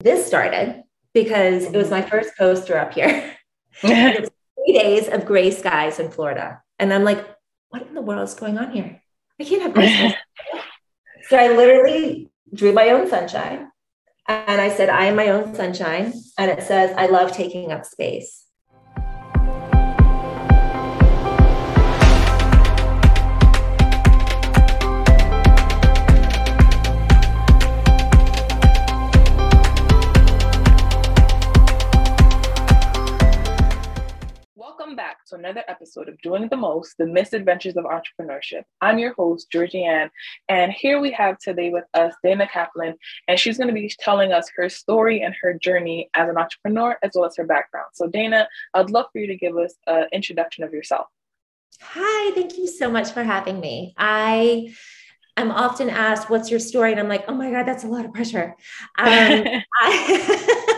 this started because it was my mm-hmm. first poster up here. it was three days of gray skies in Florida. And I'm like, what in the world is going on here? I can't have gray skies. so I literally drew my own sunshine. And I said, I am my own sunshine. And it says, I love taking up space. To another episode of Doing the Most, the Misadventures of Entrepreneurship. I'm your host, Georgianne, and here we have today with us Dana Kaplan, and she's going to be telling us her story and her journey as an entrepreneur, as well as her background. So, Dana, I'd love for you to give us an introduction of yourself. Hi, thank you so much for having me. I I'm often asked, "What's your story?" and I'm like, "Oh my God, that's a lot of pressure." Um, I,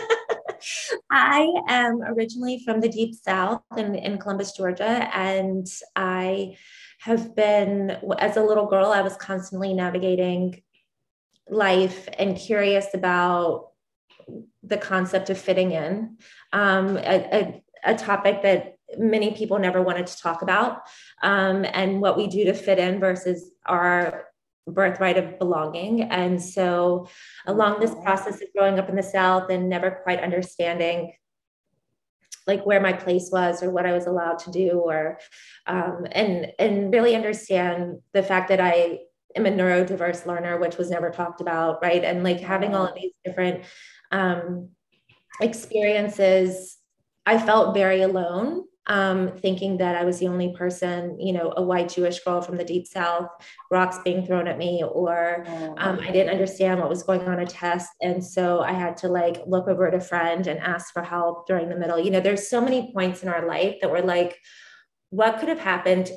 I am originally from the deep south in, in Columbus, Georgia, and I have been, as a little girl, I was constantly navigating life and curious about the concept of fitting in, um, a, a, a, topic that many people never wanted to talk about, um, and what we do to fit in versus our birthright of belonging. And so, along this process of growing up in the South and never quite understanding like where my place was or what I was allowed to do, or um, and and really understand the fact that I am a neurodiverse learner, which was never talked about, right? And like having all of these different um, experiences, I felt very alone um, thinking that I was the only person, you know, a white Jewish girl from the deep South, rocks being thrown at me, or um, I didn't understand what was going on a test. And so I had to like look over at a friend and ask for help during the middle. You know, there's so many points in our life that were like, what could have happened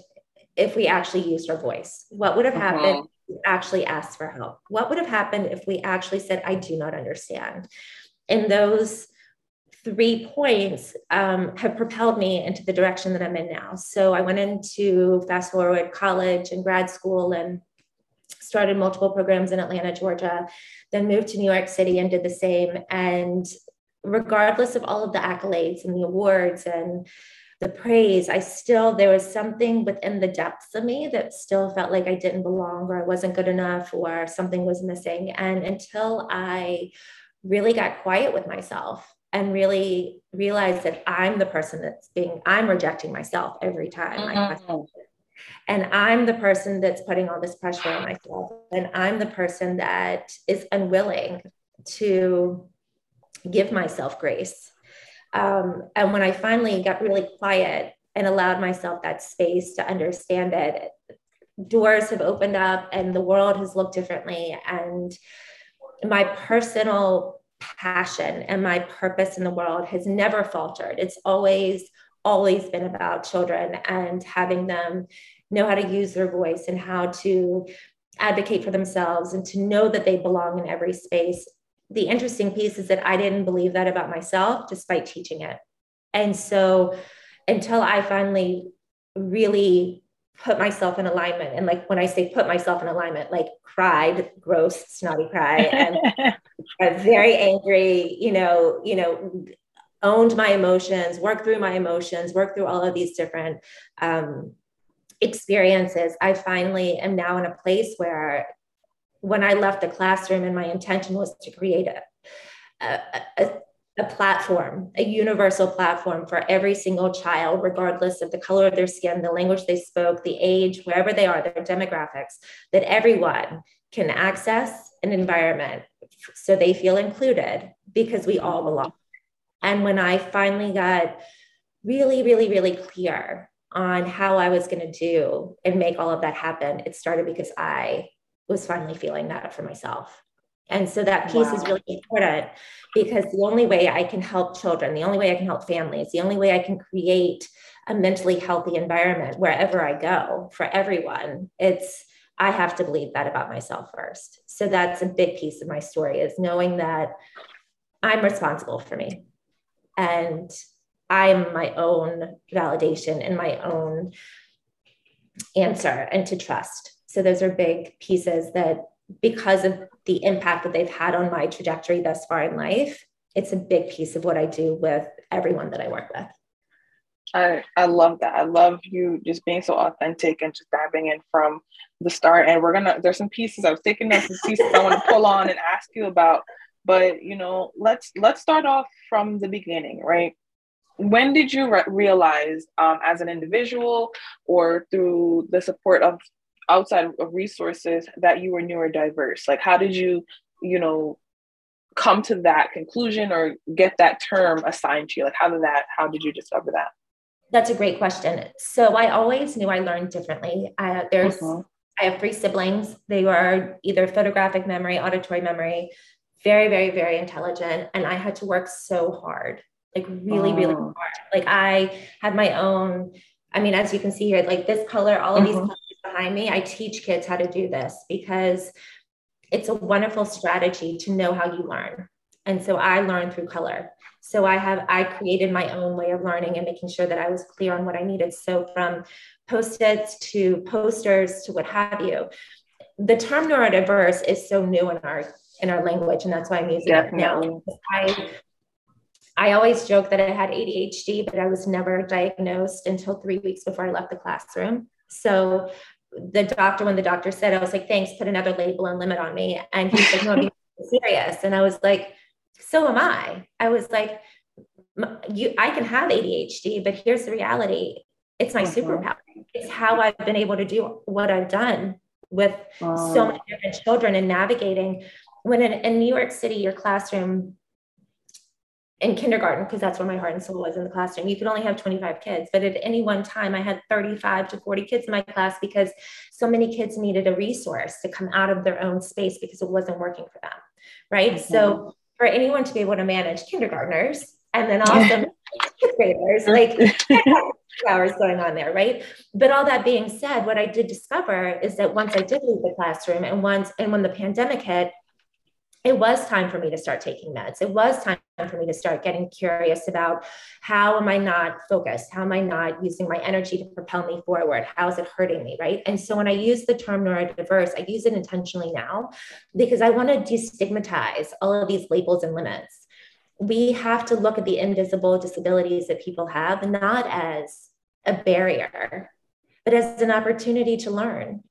if we actually used our voice? What would have uh-huh. happened if we actually asked for help? What would have happened if we actually said, I do not understand? And those three points um, have propelled me into the direction that I'm in now. So I went into fast forward college and grad school and started multiple programs in Atlanta, Georgia, then moved to New York City and did the same. And regardless of all of the accolades and the awards and the praise, I still, there was something within the depths of me that still felt like I didn't belong or I wasn't good enough or something was missing. And until I really got quiet with myself and really realize that I'm the person that's being, I'm rejecting myself every time mm-hmm. and I'm the person that's putting all this pressure on myself. And I'm the person that is unwilling to give myself grace. Um, and when I finally got really quiet and allowed myself that space to understand it, doors have opened up and the world has looked differently. And my personal passion and my purpose in the world has never faltered. It's always, always been about children and having them know how to use their voice and how to advocate for themselves and to know that they belong in every space. The interesting piece is that I didn't believe that about myself despite teaching it. And so until I finally really put myself in alignment and like when i say put myself in alignment like cried gross snotty cry and very angry you know you know owned my emotions worked through my emotions worked through all of these different um, experiences. I finally am now in a place where when i left the classroom and my intention was to create a, a, a a platform, a universal platform for every single child, regardless of the color of their skin, the language they spoke, the age, wherever they are, their demographics, that everyone can access an environment so they feel included because we all belong. And when I finally got really, really, really clear on how I was going to do and make all of that happen, it started because I was finally feeling that for myself. And so that piece wow. is really important because the only way I can help children, the only way I can help families, the only way I can create a mentally healthy environment wherever I go for everyone, it's I have to believe that about myself first. So that's a big piece of my story is knowing that I'm responsible for me and I'm my own validation and my own answer and to trust. So those are big pieces that because of the impact that they've had on my trajectory thus far in life, it's a big piece of what I do with everyone that I work with. I, I love that. I love you just being so authentic and just diving in from the start. And we're gonna there's some pieces I was taking notes, some pieces I want to pull on and ask you about. But you know, let's let's start off from the beginning, right? When did you re- realize, um, as an individual or through the support of outside of resources, that you were neurodiverse? Like, how did you, you know, come to that conclusion or get that term assigned to you? Like, how did that? How did you discover that? That's a great question. So I always knew I learned differently. Uh, there's, uh-huh. I have three siblings. They were either photographic memory, auditory memory, very, very, very intelligent. And I had to work so hard, like really, oh. really hard. Like I had my own, I mean, as you can see here, like this color, all of uh-huh. these colors behind me, I teach kids how to do this because it's a wonderful strategy to know how you learn. And so I learned through color. So I have I created my own way of learning and making sure that I was clear on what I needed. So from post-its to posters to what have you. The term neurodiverse is so new in our in our language, and that's why I'm using Definitely. it now. I I always joke that I had ADHD, but I was never diagnosed until three weeks before I left the classroom. So the doctor, when the doctor said, I was like, thanks, put another label and limit on me. And he's like, no, be serious. And I was like, so am I. I was like, you, I can have ADHD, but here's the reality. It's my uh-huh. superpower. It's how I've been able to do what I've done with uh, so many different children and navigating. When in, in New York City, your classroom in kindergarten, because that's where my heart and soul was in the classroom, you could only have 25 kids. But at any one time, I had 35 to 40 kids in my class because so many kids needed a resource to come out of their own space because it wasn't working for them. Right. So for anyone to be able to manage kindergartners and then also graders, like hours going on there, right? But all that being said, what I did discover is that once I did leave the classroom and once and when the pandemic hit, it was time for me to start taking meds. It was time for me to start getting curious about how am I not focused? How am I not using my energy to propel me forward? How is it hurting me? Right. And so when I use the term neurodiverse, I use it intentionally now because I want to destigmatize all of these labels and limits. We have to look at the invisible disabilities that people have, not as a barrier, but as an opportunity to learn.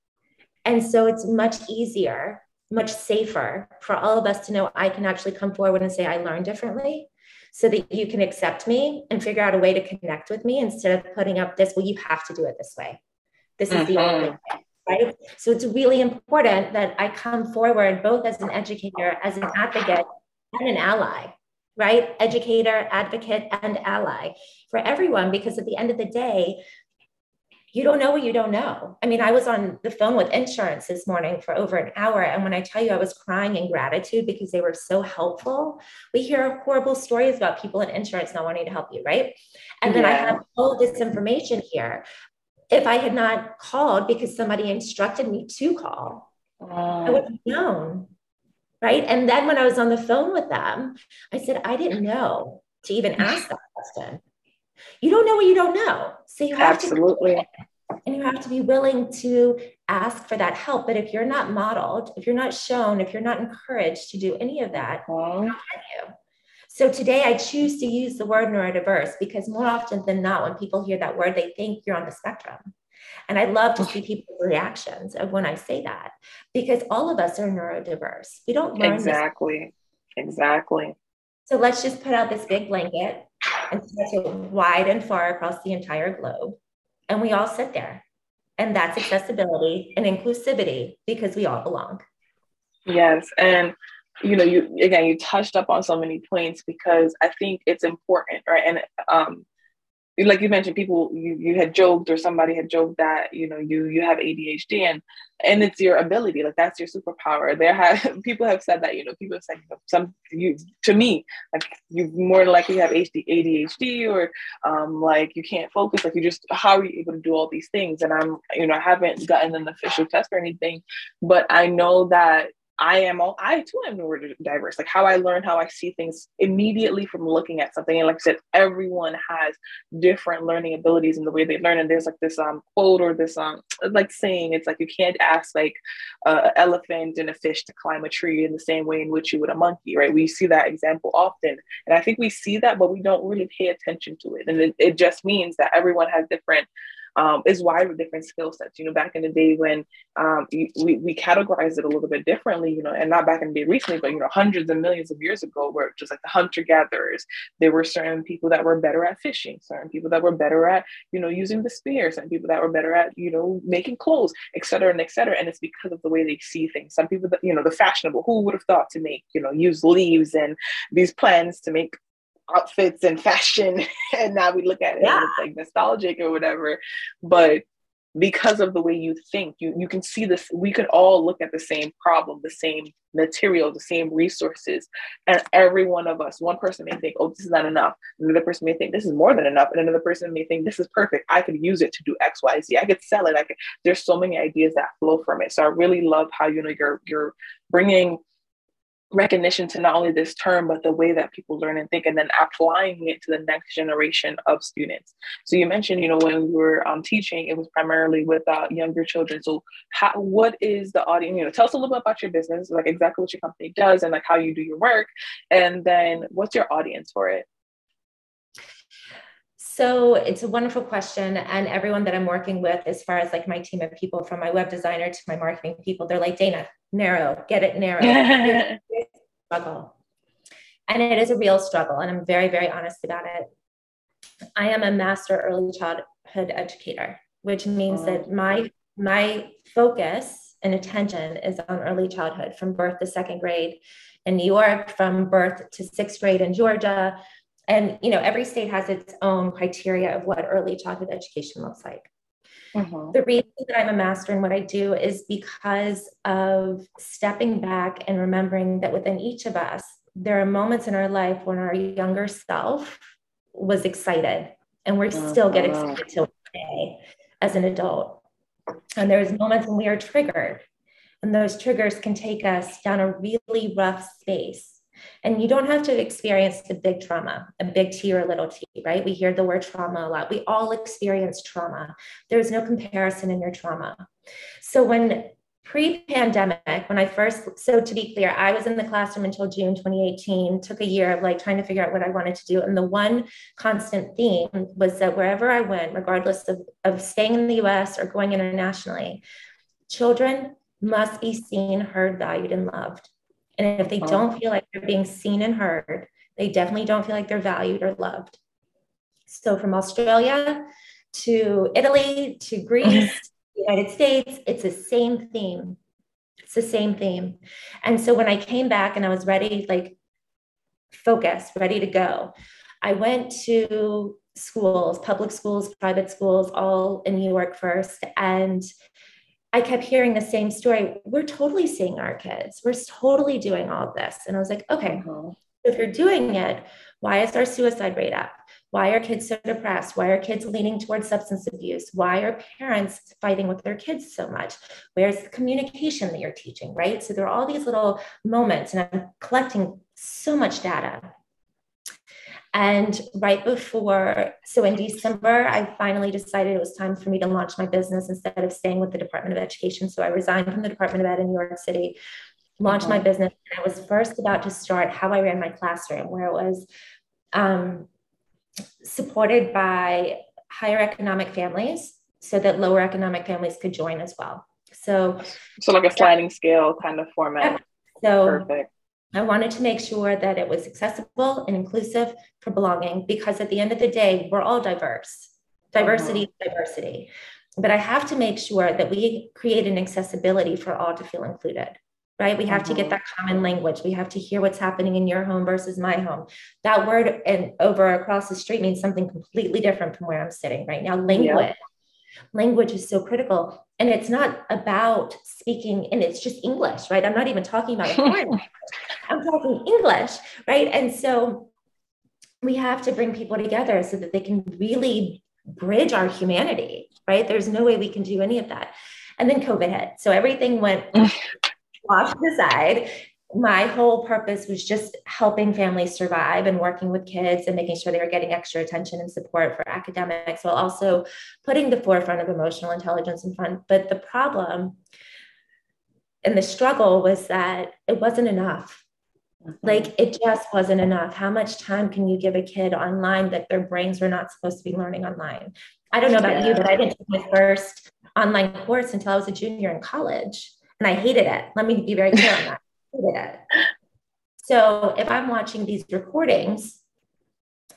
And so it's much easier much safer for all of us to know I can actually come forward and say, I learn differently so that you can accept me and figure out a way to connect with me instead of putting up this, well, you have to do it this way. This is the only mm-hmm. way. Right. So it's really important that I come forward both as an educator, as an advocate, and an ally, right? Educator, advocate, and ally for everyone, because at the end of the day, you don't know what you don't know. I mean, I was on the phone with insurance this morning for over an hour. And when I tell you I was crying in gratitude because they were so helpful, we hear horrible stories about people in insurance not wanting to help you, right? And then yeah. I have all this information here. If I had not called because somebody instructed me to call, I would have known. Right. And then when I was on the phone with them, I said, I didn't know to even ask that question. You don't know what you don't know. So you have Absolutely. to and you have to be willing to ask for that help. But if you're not modeled, if you're not shown, if you're not encouraged to do any of that, uh-huh. you? So today I choose to use the word neurodiverse because more often than not, when people hear that word, they think you're on the spectrum. And I love to see people's reactions of when I say that because all of us are neurodiverse. We don't learn exactly. This. Exactly. So let's just put out this big blanket and stretch it wide and far across the entire globe. And we all sit there. And that's accessibility and inclusivity because we all belong. Yes. And you know, you again, you touched up on so many points because I think it's important, right? And um, like you mentioned, people you you had joked or somebody had joked that you know you you have ADHD and and it's your ability, like that's your superpower. There have people have said that you know people have said some you to me like you more likely have ADHD or um, like you can't focus, like you just how are you able to do all these things? And I'm you know I haven't gotten an official test or anything, but I know that I am all I too am neurodiverse. Like how I learn how I see things immediately from looking at something. And like I said, everyone has different learning abilities in the way they learn. And there's like this um quote or this um like saying it's like you can't ask like an elephant and a fish to climb a tree in the same way in which you would a monkey, right? We see that example often. And I think we see that, but we don't really pay attention to it. And it, it just means that everyone has different um, is wide with different skill sets. You know, back in the day when um, we, we categorized it a little bit differently, you know, and not back in the day recently, but, you know, hundreds and millions of years ago, where just like the hunter gatherers, there were certain people that were better at fishing, certain people that were better at, you know, using the spear, certain people that were better at, you know, making clothes, et cetera, and et cetera. And it's because of the way they see things. Some people that, you know, the fashionable, who would have thought to make, you know, use leaves and these plants to make outfits and fashion and now we look at it yeah. and it's like nostalgic or whatever. But because of the way you think you you can see this we could all look at the same problem the same material the same resources and every one of us one person may think oh this is not enough. Another person may think this is more than enough. And another person may think this is perfect. I could use it to do x y z. I could sell it. I could there's so many ideas that flow from it. So i really love how you know you're you're bringing recognition to not only this term but the way that people learn and think and then applying it to the next generation of students so you mentioned you know when we were um, teaching it was primarily with uh, younger children so how, what is the audience you know tell us a little bit about your business like exactly what your company does and like how you do your work and then what's your audience for it so it's a wonderful question. And everyone that I'm working with, as far as like my team of people, from my web designer to my marketing people, they're like, Dana, narrow, get it narrow. struggle. And it is a real struggle. And I'm very, very honest about it. I am a master early childhood educator, which means oh. that my my focus and attention is on early childhood from birth to second grade in New York, from birth to sixth grade in Georgia, and you know every state has its own criteria of what early childhood education looks like mm-hmm. the reason that i'm a master in what i do is because of stepping back and remembering that within each of us there are moments in our life when our younger self was excited and we mm-hmm. still get mm-hmm. excited till today as an adult and there's moments when we are triggered and those triggers can take us down a really rough space and you don't have to experience the big trauma, a big T or a little t, right? We hear the word trauma a lot. We all experience trauma. There's no comparison in your trauma. So when pre-pandemic when i first so to be clear i was in the classroom until june 2018 took a year of like trying to figure out what i wanted to do and the one constant theme was that wherever i went regardless of, of staying in the us or going internationally children must be seen heard valued and loved and if they don't feel like they're being seen and heard, they definitely don't feel like they're valued or loved. So from Australia to Italy to Greece, United States, it's the same theme. It's the same theme. And so when I came back and I was ready, like focused, ready to go, I went to schools, public schools, private schools, all in New York first. And I kept hearing the same story. We're totally seeing our kids. We're totally doing all this. And I was like, okay, mm-hmm. if you're doing it, why is our suicide rate up? Why are kids so depressed? Why are kids leaning towards substance abuse? Why are parents fighting with their kids so much? Where's the communication that you're teaching, right? So there are all these little moments, and I'm collecting so much data. And right before, so in December, I finally decided it was time for me to launch my business instead of staying with the Department of Education. So I resigned from the Department of Ed in New York City, launched my business. And I was first about to start how I ran my classroom, where it was um, supported by higher economic families so that lower economic families could join as well. So, so like a sliding scale kind of format. So Perfect. I wanted to make sure that it was accessible and inclusive for belonging because at the end of the day, we're all diverse. Diversity, uh-huh. diversity. But I have to make sure that we create an accessibility for all to feel included, right? We have uh-huh. to get uh-huh. that common language. We have to hear what's happening in your home versus my home. That word and over across the street means something completely different from where I'm sitting right now. Language. Yeah. Language is so critical. And it's not about speaking, and it's just English, right? I'm not even talking about foreign. I'm talking English, right? And so we have to bring people together so that they can really bridge our humanity, right? There's no way we can do any of that. And then COVID hit. So everything went washed aside my whole purpose was just helping families survive and working with kids and making sure they were getting extra attention and support for academics while also putting the forefront of emotional intelligence in front. But the problem and the struggle was that it wasn't enough. Mm-hmm. Like it just wasn't enough. How much time can you give a kid online that their brains were not supposed to be learning online? I don't know about yeah. you, but I didn't take my first online course until I was a junior in college. And I hated it. Let me be very clear on that it. So if I'm watching these recordings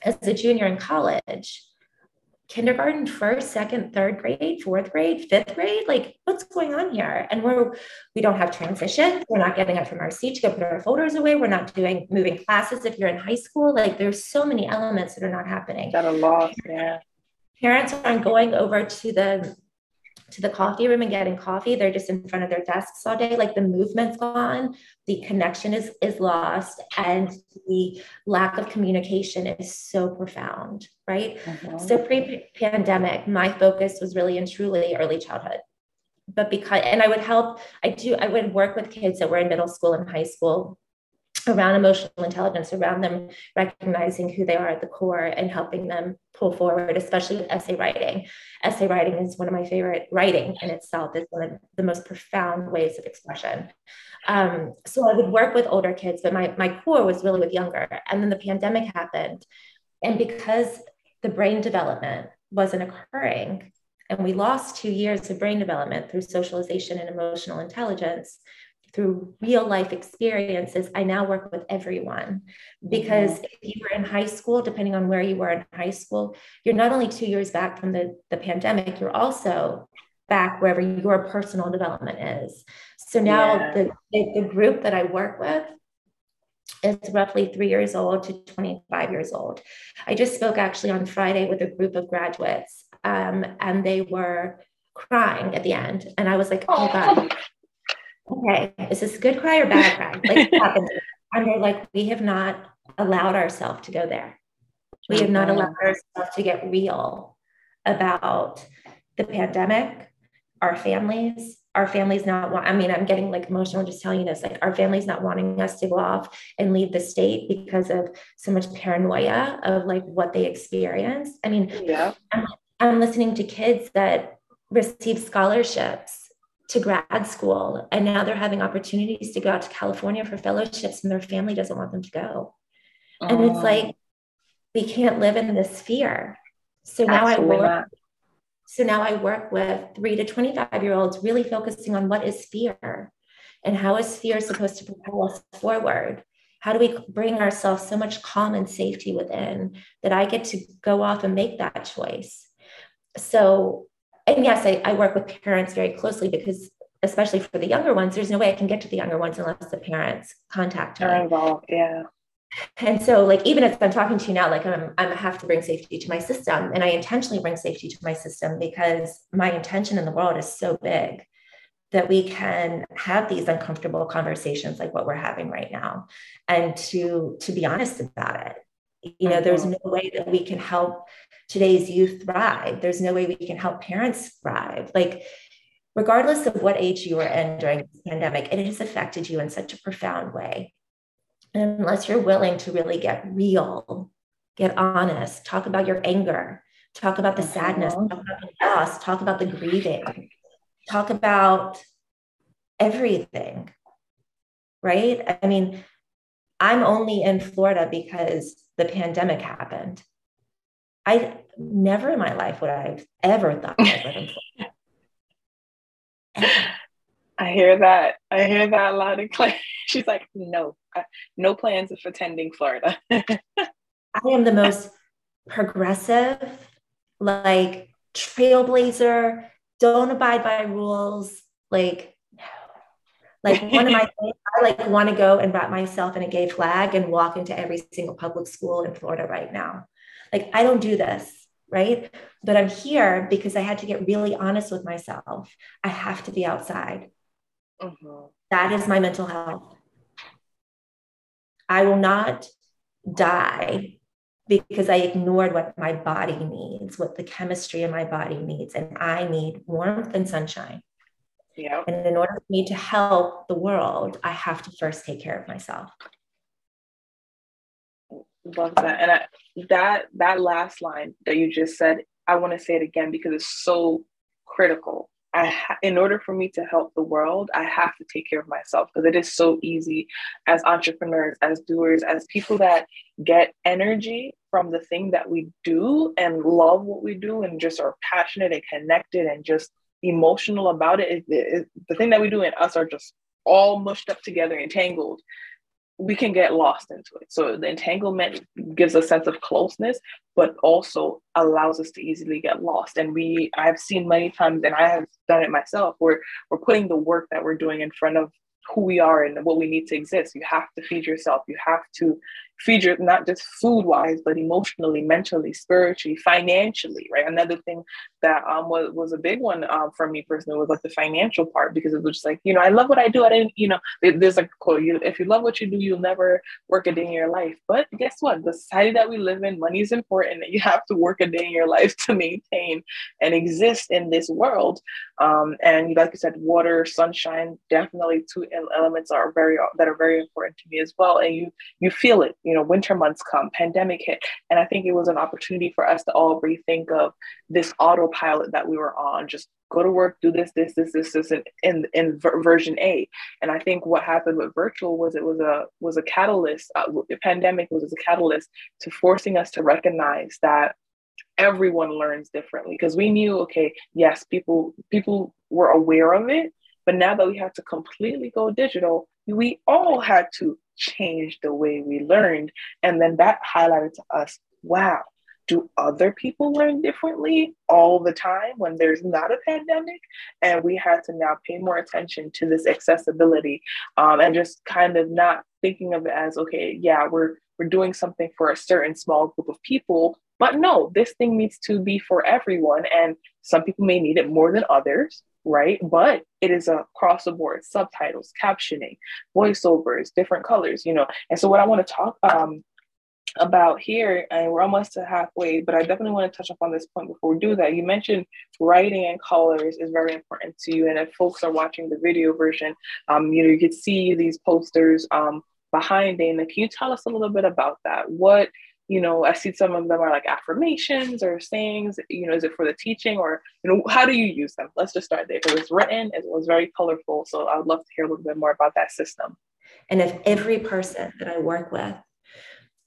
as a junior in college, kindergarten, first, second, third grade, fourth grade, fifth grade, like what's going on here? And we're we don't have transition. We're not getting up from our seat to go put our folders away. We're not doing moving classes if you're in high school. Like there's so many elements that are not happening. That are lost, yeah. Parents aren't going over to the to the coffee room and getting coffee. They're just in front of their desks all day. Like the movement's gone. The connection is is lost and the lack of communication is so profound right? Mm-hmm. so pre-pandemic my focus was really and truly early childhood. But because and i would help i do i would work with kids that were in middle school and high school around emotional intelligence, around them recognizing who they are at the core and helping them pull forward, especially with essay writing. Essay writing is one of my favorite writing in itself. It's one of the most profound ways of expression. Um, so I would work with older kids, but my, my core was really with younger. And then the pandemic happened. And because the brain development wasn't occurring, and we lost two years of brain development through socialization and emotional intelligence, through real life experiences, I now work with everyone. Because mm-hmm. if you were in high school, depending on where you were in high school, you're not only two years back from the, the pandemic, you're also back wherever your personal development is. So now yeah. the, the, the group that I work with is roughly three years old to 25 years old. I just spoke actually on Friday with a group of graduates, um, and they were crying at the end. And I was like, oh God, okay, is this a good cry or bad cry? Like And they're like, we have not allowed ourselves to go there. We have not allowed ourselves to get real about the pandemic, our families, our families not want, I mean, I'm getting like emotional just telling you this, like our families not wanting us to go off and leave the state because of so much paranoia of like what they experienced. I mean, yeah. I'm, I'm listening to kids that receive scholarships to grad school and now they're having opportunities to go out to California for fellowships and their family doesn't want them to go. And it's oh. like we can't live in this fear. So now I work so now I work with 3 to 25 year olds really focusing on what is fear and how is fear supposed to propel us forward? How do we bring ourselves so much calm and safety within that I get to go off and make that choice? So and yes, I, I work with parents very closely because especially for the younger ones, there's no way I can get to the younger ones unless the parents contact me. involved, yeah. And so, like, even as I'm talking to you now, like, I'm, I have to bring safety to my system, and I intentionally bring safety to my system because my intention in the world is so big that we can have these uncomfortable conversations like what we're having right now, and to to be honest about it. You know, there's mm-hmm. no way that we can help today's youth thrive. There's no way we can help parents thrive. Like, regardless of what age you are in during this pandemic, it has affected you in such a profound way. And unless you're willing to really get real, get honest, talk about your anger, talk about the sadness, mm-hmm. talk about the loss, talk about the grieving, talk about everything. Right? I mean, I'm only in Florida because the pandemic happened. I never in my life would I have ever thought live in Florida. I hear that. I hear that loud and clear. She's like, no, uh, no plans of attending Florida. I am the most progressive, like trailblazer, don't abide by rules. Like. Like one of my things, I like want to go and wrap myself in a gay flag and walk into every single public school in Florida right now. Like, I don't do this, right? But I'm here because I had to get really honest with myself. I have to be outside. Mm-hmm. That is my mental health. I will not die because I ignored what my body needs, what the chemistry in my body needs. And I need warmth and sunshine. Yeah. And in order for me to help the world, I have to first take care of myself. Love that. And I, that that last line that you just said, I want to say it again because it's so critical. I ha- in order for me to help the world, I have to take care of myself because it is so easy as entrepreneurs, as doers, as people that get energy from the thing that we do and love what we do and just are passionate and connected and just emotional about it. it, it the thing that we do and us are just all mushed up together, entangled we can get lost into it. So the entanglement gives a sense of closeness, but also allows us to easily get lost. And we, I've seen many times, and I have done it myself, where we're putting the work that we're doing in front of who we are and what we need to exist. You have to feed yourself. You have to feed your not just food wise, but emotionally, mentally, spiritually, financially, right? Another thing that um was, was a big one um, for me personally was like the financial part because it was just like, you know, I love what I do. I didn't, you know, there's like quote, you if you love what you do, you'll never work a day in your life. But guess what? The society that we live in, money is important. You have to work a day in your life to maintain and exist in this world. Um, and like you said, water, sunshine, definitely two elements are very that are very important to me as well. And you you feel it you know, winter months come, pandemic hit. And I think it was an opportunity for us to all rethink of this autopilot that we were on, just go to work, do this, this, this, this, this, in, in, in version A. And I think what happened with virtual was it was a was a catalyst. Uh, the pandemic was a catalyst to forcing us to recognize that everyone learns differently because we knew, okay, yes, people people were aware of it, but now that we have to completely go digital, we all had to change the way we learned. And then that highlighted to us wow, do other people learn differently all the time when there's not a pandemic? And we had to now pay more attention to this accessibility um, and just kind of not thinking of it as okay, yeah, we're we're doing something for a certain small group of people. But no, this thing needs to be for everyone. And some people may need it more than others right? But it is across the board subtitles, captioning, voiceovers, different colors, you know. And so, what I want to talk um, about here, and we're almost to halfway, but I definitely want to touch up on this point before we do that. You mentioned writing and colors is very important to you, and if folks are watching the video version, um, you know, you could see these posters um, behind Dana. Can you tell us a little bit about that? What you know, I see some of them are like affirmations or sayings, you know, is it for the teaching or, you know, how do you use them? Let's just start there because it's written, it was very colorful. So I would love to hear a little bit more about that system. And if every person that I work with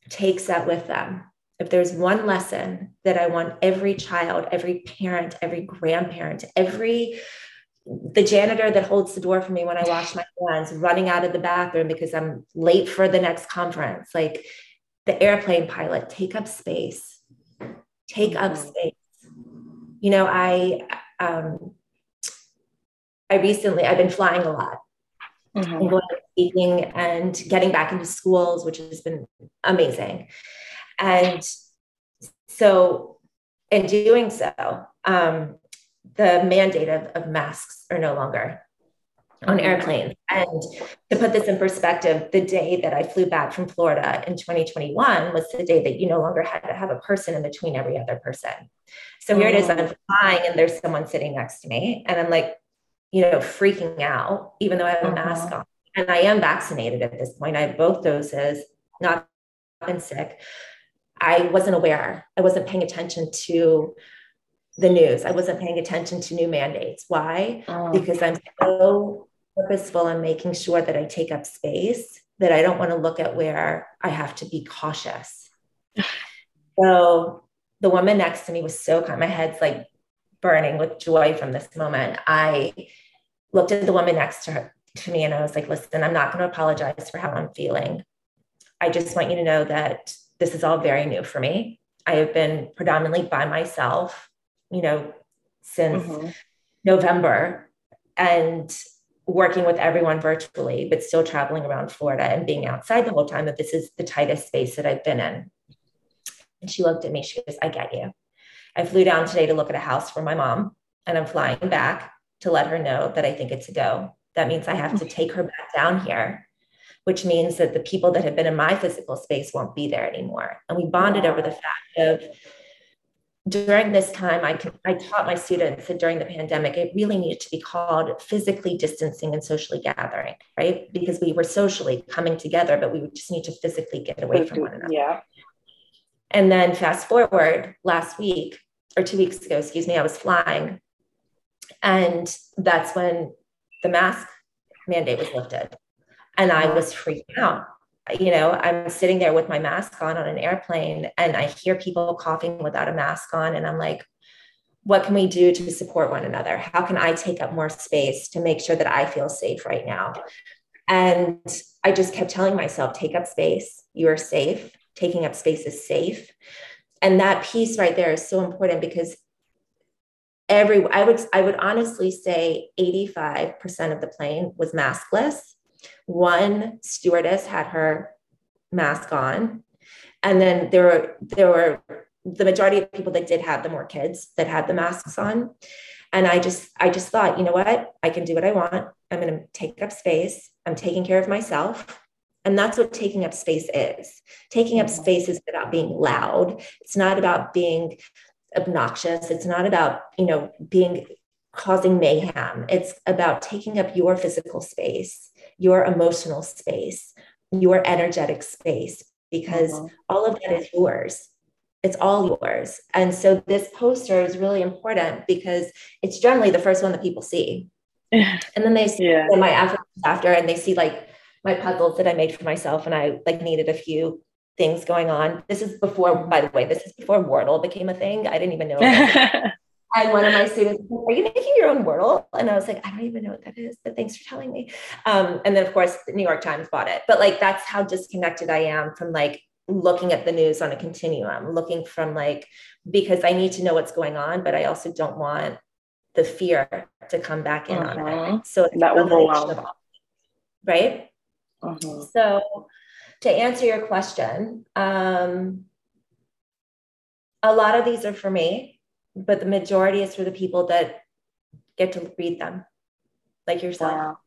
takes that with them, if there's one lesson that I want every child, every parent, every grandparent, every the janitor that holds the door for me when I wash my hands, running out of the bathroom because I'm late for the next conference. Like the airplane pilot take up space take up mm-hmm. space you know i um i recently i've been flying a lot mm-hmm. and going speaking and getting back into schools which has been amazing and so in doing so um the mandate of, of masks are no longer on airplanes. And to put this in perspective, the day that I flew back from Florida in 2021 was the day that you no longer had to have a person in between every other person. So here it is, I'm mm. flying and there's someone sitting next to me. And I'm like, you know, freaking out, even though I have a mask uh-huh. on. And I am vaccinated at this point. I have both doses, not been sick. I wasn't aware. I wasn't paying attention to the news. I wasn't paying attention to new mandates. Why? Oh. Because I'm so purposeful in making sure that I take up space, that I don't want to look at where I have to be cautious. so the woman next to me was so kind. My head's like burning with joy from this moment. I looked at the woman next to her to me and I was like, listen, I'm not going to apologize for how I'm feeling. I just want you to know that this is all very new for me. I have been predominantly by myself, you know, since mm-hmm. November. And working with everyone virtually, but still traveling around Florida and being outside the whole time, that this is the tightest space that I've been in. And she looked at me, she goes, I get you. I flew down today to look at a house for my mom, and I'm flying back to let her know that I think it's a go. That means I have to mm-hmm. take her back down here, which means that the people that have been in my physical space won't be there anymore. And we bonded over the fact of during this time, I, I taught my students that during the pandemic, it really needed to be called physically distancing and socially gathering, right? Because we were socially coming together, but we just need to physically get away from one another. Yeah. And then fast forward last week or two weeks ago, excuse me, I was flying. And that's when the mask mandate was lifted. And I was freaking out you know, I'm sitting there with my mask on on an airplane and I hear people coughing without a mask on. And I'm like, what can we do to support one another? How can I take up more space to make sure that I feel safe right now? And I just kept telling myself, take up space. You are safe. Taking up space is safe. And that piece right there is so important because every I would I would honestly say 85% of the plane was maskless one stewardess had her mask on, and then there were there were the majority of people that did have the more kids that had the masks on. And I just I just thought, you know what? I can do what I want. I'm going to take up space. I'm taking care of myself. And that's what taking up space is. Taking up space is about being loud. It's not about being obnoxious. It's not about, you know, being causing mayhem. It's about taking up your physical space your emotional space, your energetic space, because mm-hmm. all of that is yours. It's all yours. And so this poster is really important because it's generally the first one that people see. and then they see yeah. my after, after and they see like my puzzles that I made for myself and I like needed a few things going on. This is before, by the way, this is before Wordle became a thing. I didn't even know. And one of my students, are you making your own Wordle? And I was like, I don't even know what that is, but thanks for telling me. Um, and then of course the New York Times bought it. But like that's how disconnected I am from like looking at the news on a continuum, looking from like, because I need to know what's going on, but I also don't want the fear to come back in uh-huh. on it. So it's that overwhelm. Right. Uh-huh. So to answer your question, um, a lot of these are for me but the majority is for the people that get to read them, like yourself. Wow.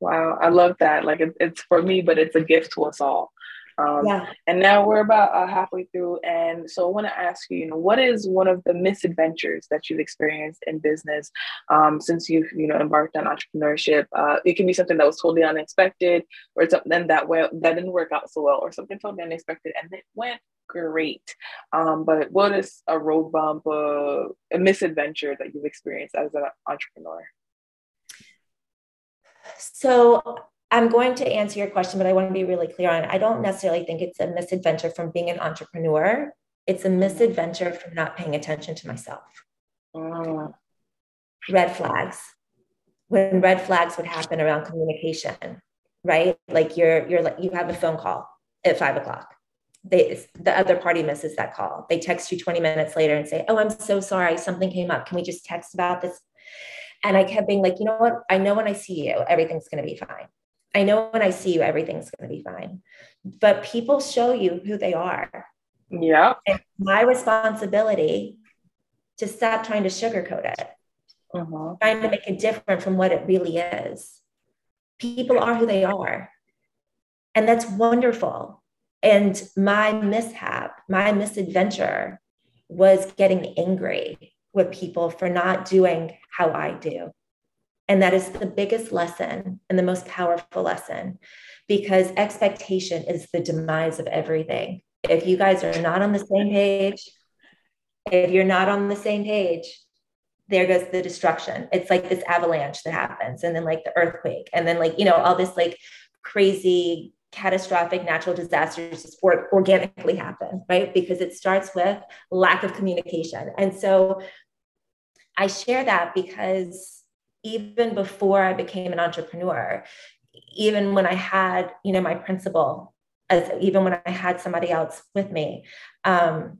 Wow, I love that. Like it, it's for me, but it's a gift to us all. Um, yeah. And now we're about uh, halfway through, and so I want to ask you, you know, what is one of the misadventures that you've experienced in business um, since you've, you know, embarked on entrepreneurship? Uh, it can be something that was totally unexpected, or something that well that didn't work out so well, or something totally unexpected and it went great. Um, but what is a road bump, uh, a misadventure that you've experienced as an entrepreneur? So I'm going to answer your question, but I want to be really clear on it. I don't necessarily think it's a misadventure from being an entrepreneur. It's a misadventure from not paying attention to myself. Mm. Red flags. When red flags would happen around communication, right? Like you're you're like you have a phone call at five o'clock they the other party misses that call. They text you 20 minutes later and say oh i'm so sorry something came up. Can we just text about this? And i kept being like you know what? I know when i see you everything's going to be fine. I know when i see you everything's going to be fine. But people show you who they are. Yeah. And my responsibility to stop trying to sugarcoat it. Uh-huh. trying to make it different from what it really is. People are who they are. And that's wonderful and my mishap, my misadventure was getting angry with people for not doing how I do. And that is the biggest lesson and the most powerful lesson because expectation is the demise of everything. If you guys are not on the same page, if you're not on the same page, there goes the destruction. It's like this avalanche that happens, and then like the earthquake, and then like, you know, all this like crazy catastrophic natural disasters or organically happen, right? Because it starts with lack of communication. And so I share that because even before I became an entrepreneur, even when I had, you know, my principal, as even when I had somebody else with me, um,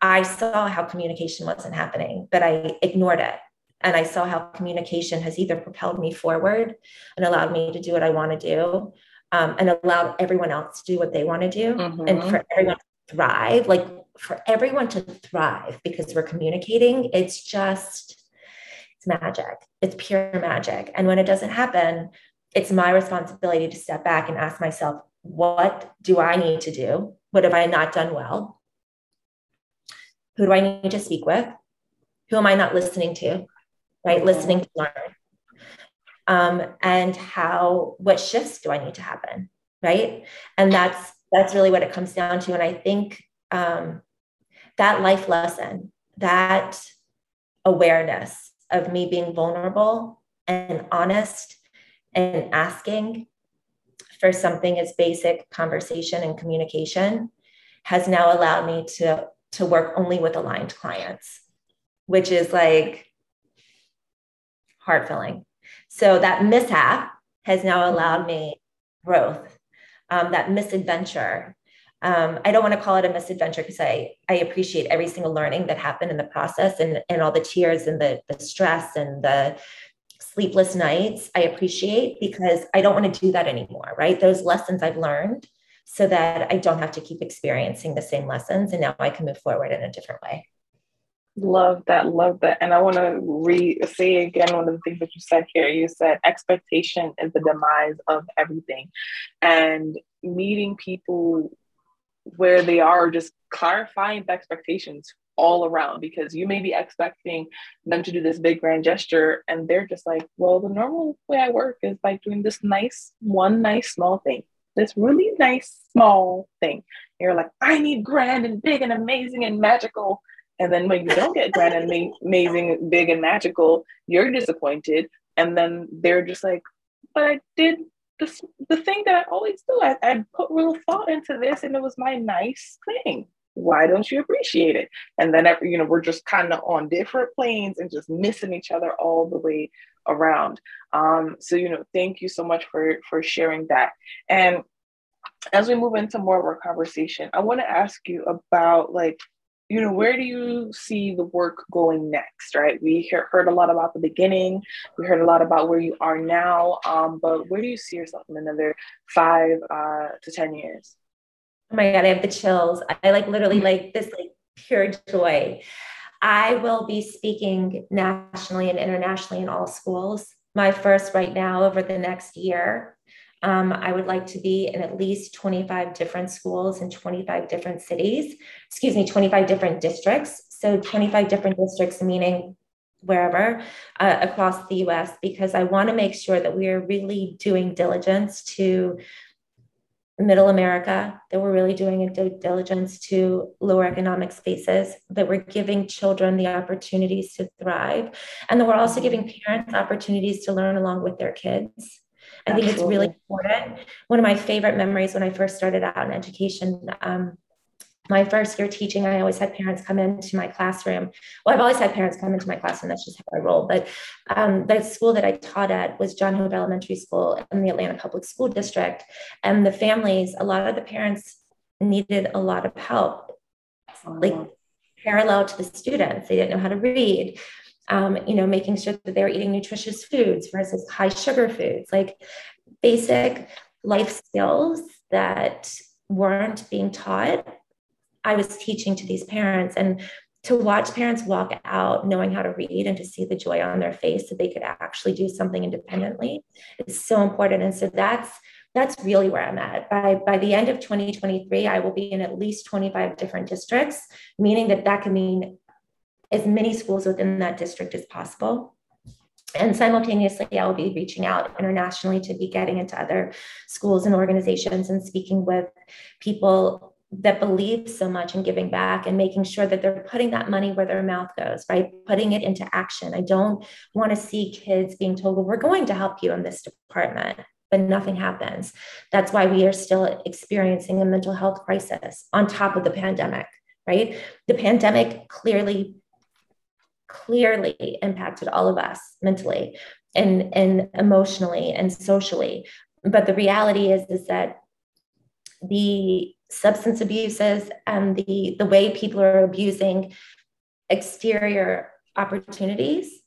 I saw how communication wasn't happening, but I ignored it. And I saw how communication has either propelled me forward and allowed me to do what I want to do, um, and allow everyone else to do what they want to do mm-hmm. and for everyone to thrive like for everyone to thrive because we're communicating it's just it's magic it's pure magic and when it doesn't happen it's my responsibility to step back and ask myself what do i need to do what have i not done well Who do I need to speak with? Who am I not listening to? Right? Listening to learn. Um, and how, what shifts do I need to happen? Right. And that's, that's really what it comes down to. And I think um, that life lesson, that awareness of me being vulnerable and honest and asking for something as basic conversation and communication has now allowed me to to work only with aligned clients which is like heart filling so that mishap has now allowed me growth um, that misadventure um, I don't want to call it a misadventure because I, I appreciate every single learning that happened in the process and, and all the tears and the, the stress and the sleepless nights. I appreciate because I don't want to do that anymore, right? Those lessons I've learned so that I don't have to keep experiencing the same lessons and now I can move forward in a different way. Love that, love that. And I want to re say again one of the things that you said here. You said expectation is the demise of everything. And meeting people where they are just clarifying the expectations all around because you may be expecting them to do this big grand gesture and they're just like well the normal way i work is by doing this nice one nice small thing this really nice small thing and you're like i need grand and big and amazing and magical and then when you don't get grand and ma- amazing big and magical you're disappointed and then they're just like but i did the, the thing that I always do. I, I put real thought into this and it was my nice thing. Why don't you appreciate it? And then, you know, we're just kind of on different planes and just missing each other all the way around. Um, so, you know, thank you so much for, for sharing that. And as we move into more of our conversation, I want to ask you about like you know, where do you see the work going next, right? We hear, heard a lot about the beginning, we heard a lot about where you are now, um, but where do you see yourself in another five uh, to 10 years? Oh my God, I have the chills. I like literally like this like pure joy. I will be speaking nationally and internationally in all schools. My first right now over the next year um, I would like to be in at least 25 different schools in 25 different cities, excuse me, 25 different districts. So 25 different districts, meaning wherever uh, across the US, because I want to make sure that we are really doing diligence to middle America, that we're really doing a due diligence to lower economic spaces, that we're giving children the opportunities to thrive, and that we're also giving parents opportunities to learn along with their kids. I think it's really important. One of my favorite memories when I first started out in education, um, my first year teaching, I always had parents come into my classroom. Well, I've always had parents come into my classroom. That's just how I roll. But um, the school that I taught at was John Hope Elementary School in the Atlanta Public School District. And the families, a lot of the parents needed a lot of help, like parallel to the students. They didn't know how to read um, you know, making sure that they're eating nutritious foods versus high sugar foods, like basic life skills that weren't being taught. I was teaching to these parents and to watch parents walk out knowing how to read and to see the joy on their face that they could actually do something independently is so important. And so that's that's really where I'm at. By, by the end of 2023, I will be in at least 25 different districts, meaning that that can mean as many schools within that district as possible. And simultaneously, I will be reaching out internationally to be getting into other schools and organizations and speaking with people that believe so much in giving back and making sure that they're putting that money where their mouth goes, right? Putting it into action. I don't want to see kids being told, well, we're going to help you in this department, but nothing happens. That's why we are still experiencing a mental health crisis on top of the pandemic, right? The pandemic clearly clearly impacted all of us mentally and, and emotionally and socially. But the reality is, is that the substance abuses and the, the way people are abusing exterior opportunities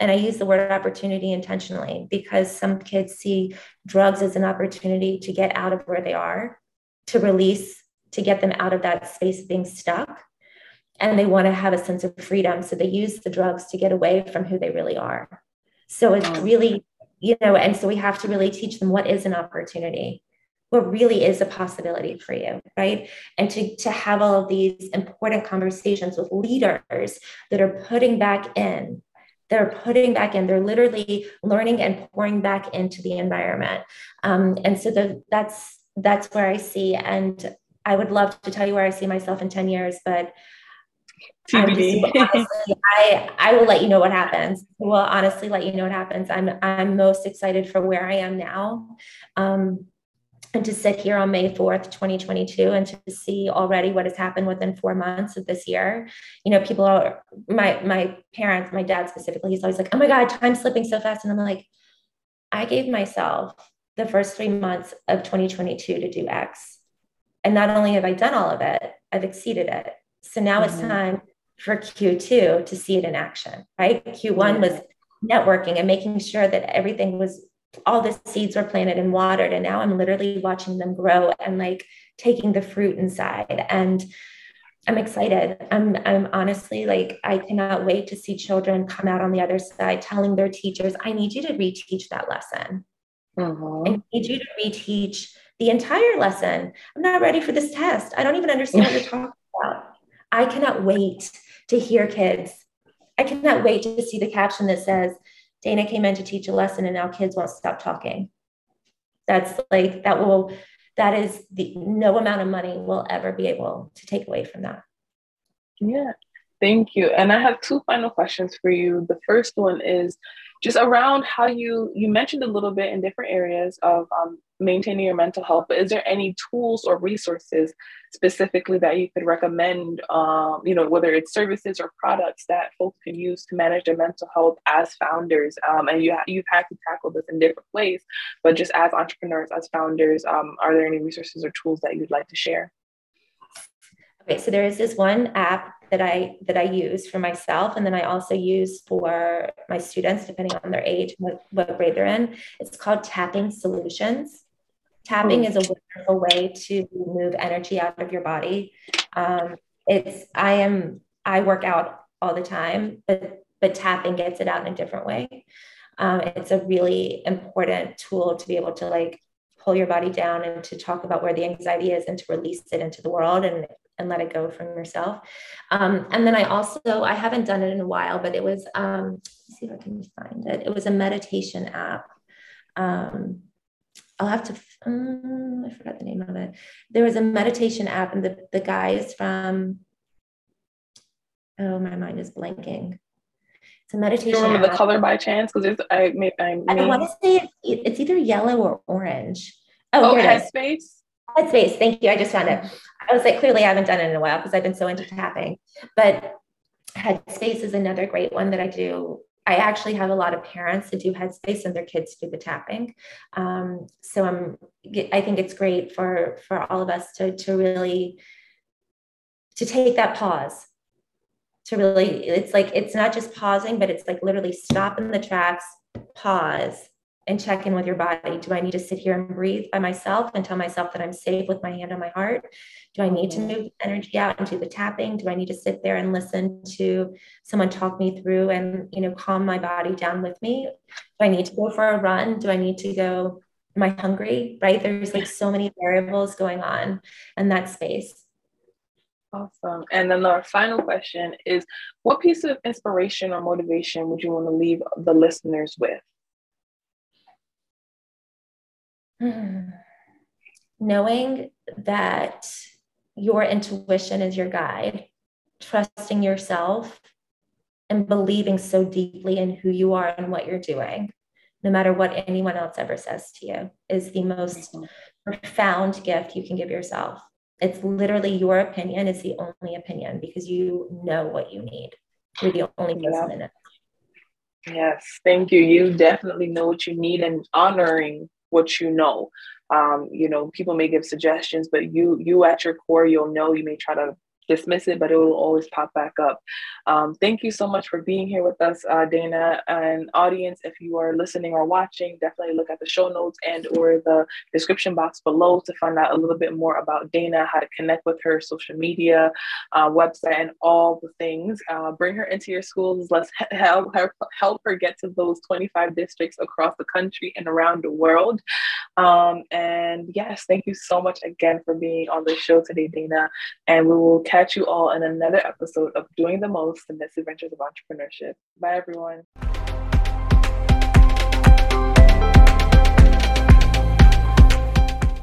and I use the word opportunity intentionally because some kids see drugs as an opportunity to get out of where they are, to release, to get them out of that space being stuck and they want to have a sense of freedom. So they use the drugs to get away from who they really are. So it's really, you know, and so we have to really teach them what is an opportunity. what really is a possibility for you right and to to have all of these important conversations with leaders that are putting back in they're putting back in they're literally learning and pouring back into the environment um, and so the, that's that's where i see and i would love to tell you where i see myself in 10 years but honestly, I, I will let you know what happens. I will honestly let you know what happens. I'm I'm most excited for where I am now. Um, and to sit here on May 4th, 2022, and to see already what has happened within four months of this year. You know, people are my my parents, my dad specifically, he's always like, oh my God, time's slipping so fast. And I'm like, I gave myself the first three months of 2022 to do X. And not only have I done all of it, I've exceeded it. So now mm-hmm. it's time for Q2 to see it in action, right? Q1 was networking and making sure that everything was all the seeds were planted and watered. And now i'm literally watching them grow and like taking the fruit inside. And i'm excited. I'm i'm honestly like i cannot wait to see children come out on the other side telling their teachers i need you to reteach that lesson. Mm-hmm. i need you to reteach the entire lesson. I'm not ready for this test. I don't even understand what you're talking about i cannot wait to hear kids i cannot wait to see the caption that says Dana came in to teach a lesson and now kids won't stop talking. That's like, that will, that is the no amount of money will ever be able to take away from that. Yeah, thank you. And I have two final questions for you. The first one is just around how you you mentioned a little bit in different areas of um, maintaining your mental health but is there any tools or resources specifically that you could recommend um, you know whether it's services or products that folks can use to manage their mental health as founders? Um, and you ha- you've had to tackle this in different ways but just as entrepreneurs as founders um, are there any resources or tools that you'd like to share so there is this one app that I that I use for myself, and then I also use for my students, depending on their age, what, what grade they're in. It's called Tapping Solutions. Tapping is a wonderful way to move energy out of your body. Um, it's I am I work out all the time, but but tapping gets it out in a different way. Um, it's a really important tool to be able to like pull your body down and to talk about where the anxiety is and to release it into the world and and let it go from yourself. Um, and then I also, I haven't done it in a while, but it was, um, see if I can find it. It was a meditation app. Um, I'll have to, um, I forgot the name of it. There was a meditation app, and the, the guys from, oh, my mind is blanking. It's a meditation. Do you remember app. the color by chance? Because it's I, may, I, I want to say it's, it's either yellow or orange. Oh, oh Headspace. Headspace. Thank you. I just found it. I was like, clearly I haven't done it in a while because I've been so into tapping. But Headspace is another great one that I do. I actually have a lot of parents that do Headspace and their kids do the tapping. Um, so I'm, I think it's great for for all of us to to really to take that pause to really it's like it's not just pausing but it's like literally stop in the tracks pause and check in with your body. Do I need to sit here and breathe by myself and tell myself that I'm safe with my hand on my heart? Do I need to mm-hmm. move energy out and do the tapping? Do I need to sit there and listen to someone talk me through and you know calm my body down with me? Do I need to go for a run? Do I need to go? Am I hungry? Right? There's like so many variables going on in that space. Awesome. And then our final question is what piece of inspiration or motivation would you want to leave the listeners with? Hmm. Knowing that your intuition is your guide, trusting yourself, and believing so deeply in who you are and what you're doing, no matter what anyone else ever says to you, is the most profound gift you can give yourself. It's literally your opinion is the only opinion because you know what you need. You're the only person yeah. in it. Yes, thank you. You definitely know what you need and honoring what you know. Um, you know, people may give suggestions, but you you at your core, you'll know. You may try to dismiss it, but it will always pop back up. Um, thank you so much for being here with us, uh, Dana. And audience, if you are listening or watching, definitely look at the show notes and or the description box below to find out a little bit more about Dana, how to connect with her, social media, uh, website, and all the things. Uh, bring her into your schools. Let's help her help her get to those 25 districts across the country and around the world. Um, and yes, thank you so much again for being on the show today, Dana. And we will catch you all in another episode of Doing the Most, the Misadventures of Entrepreneurship. Bye, everyone.